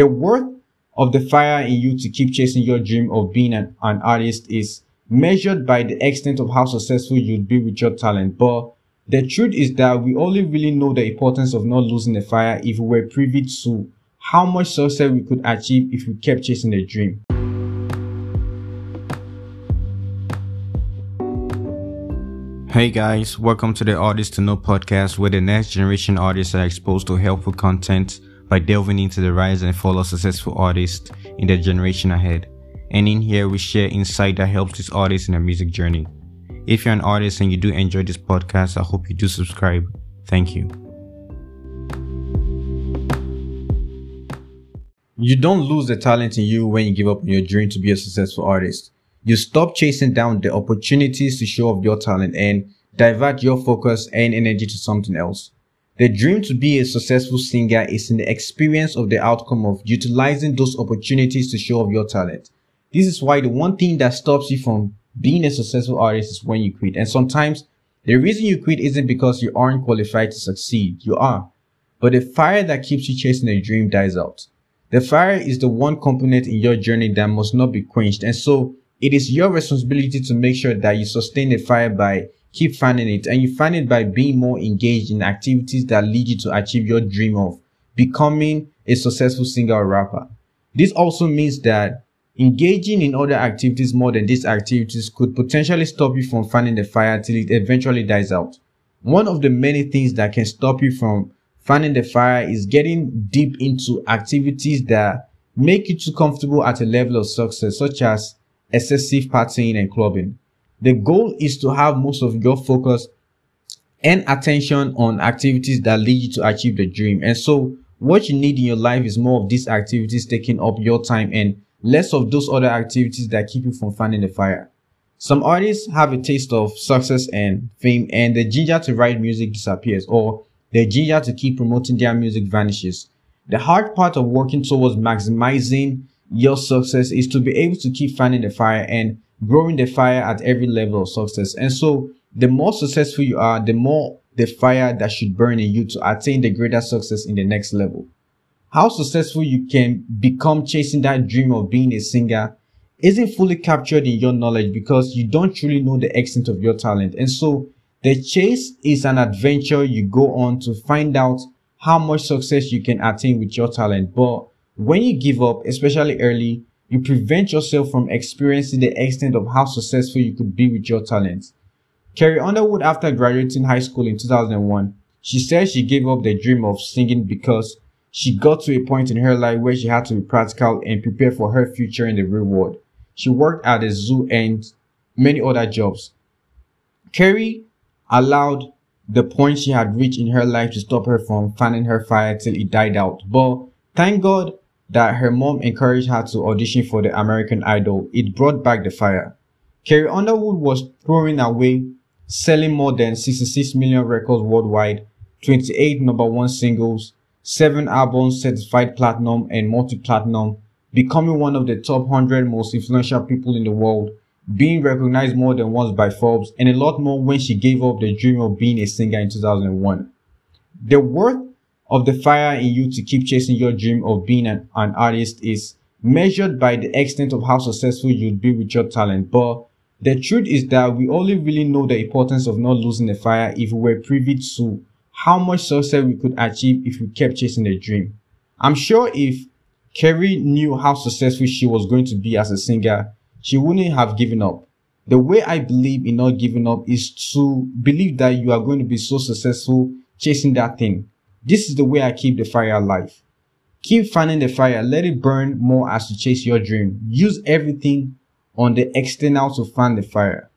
The worth of the fire in you to keep chasing your dream of being an, an artist is measured by the extent of how successful you'd be with your talent. But the truth is that we only really know the importance of not losing the fire if we were privy to how much success we could achieve if we kept chasing the dream. Hey guys, welcome to the Artist to Know podcast where the next generation artists are exposed to helpful content by delving into the rise and fall of successful artists in the generation ahead. And in here, we share insight that helps these artists in their music journey. If you're an artist and you do enjoy this podcast, I hope you do subscribe. Thank you. You don't lose the talent in you when you give up on your dream to be a successful artist. You stop chasing down the opportunities to show off your talent and divert your focus and energy to something else. The dream to be a successful singer is in the experience of the outcome of utilizing those opportunities to show off your talent. This is why the one thing that stops you from being a successful artist is when you quit. And sometimes the reason you quit isn't because you aren't qualified to succeed. You are. But the fire that keeps you chasing the dream dies out. The fire is the one component in your journey that must not be quenched. And so it is your responsibility to make sure that you sustain the fire by keep finding it and you find it by being more engaged in activities that lead you to achieve your dream of becoming a successful singer or rapper. This also means that engaging in other activities more than these activities could potentially stop you from finding the fire till it eventually dies out. One of the many things that can stop you from finding the fire is getting deep into activities that make you too comfortable at a level of success, such as excessive partying and clubbing. The goal is to have most of your focus and attention on activities that lead you to achieve the dream. And so what you need in your life is more of these activities taking up your time and less of those other activities that keep you from finding the fire. Some artists have a taste of success and fame and the ginger to write music disappears or the ginger to keep promoting their music vanishes. The hard part of working towards maximizing your success is to be able to keep finding the fire and growing the fire at every level of success. And so the more successful you are, the more the fire that should burn in you to attain the greater success in the next level. How successful you can become chasing that dream of being a singer isn't fully captured in your knowledge because you don't truly know the extent of your talent. And so the chase is an adventure you go on to find out how much success you can attain with your talent. But when you give up, especially early, you prevent yourself from experiencing the extent of how successful you could be with your talents. Carrie Underwood, after graduating high school in 2001, she said she gave up the dream of singing because she got to a point in her life where she had to be practical and prepare for her future in the real world. She worked at a zoo and many other jobs. Carrie allowed the point she had reached in her life to stop her from finding her fire till it died out. But thank God that her mom encouraged her to audition for the American Idol, it brought back the fire. Carrie Underwood was throwing away, selling more than 66 million records worldwide, 28 number one singles, 7 albums certified platinum and multi-platinum, becoming one of the top 100 most influential people in the world, being recognized more than once by Forbes, and a lot more when she gave up the dream of being a singer in 2001. The worth of the fire in you to keep chasing your dream of being an, an artist is measured by the extent of how successful you'd be with your talent. But the truth is that we only really know the importance of not losing the fire if we were privy to how much success we could achieve if we kept chasing the dream. I'm sure if Carrie knew how successful she was going to be as a singer, she wouldn't have given up. The way I believe in not giving up is to believe that you are going to be so successful chasing that thing. This is the way I keep the fire alive. Keep finding the fire. Let it burn more as you chase your dream. Use everything on the external to find the fire.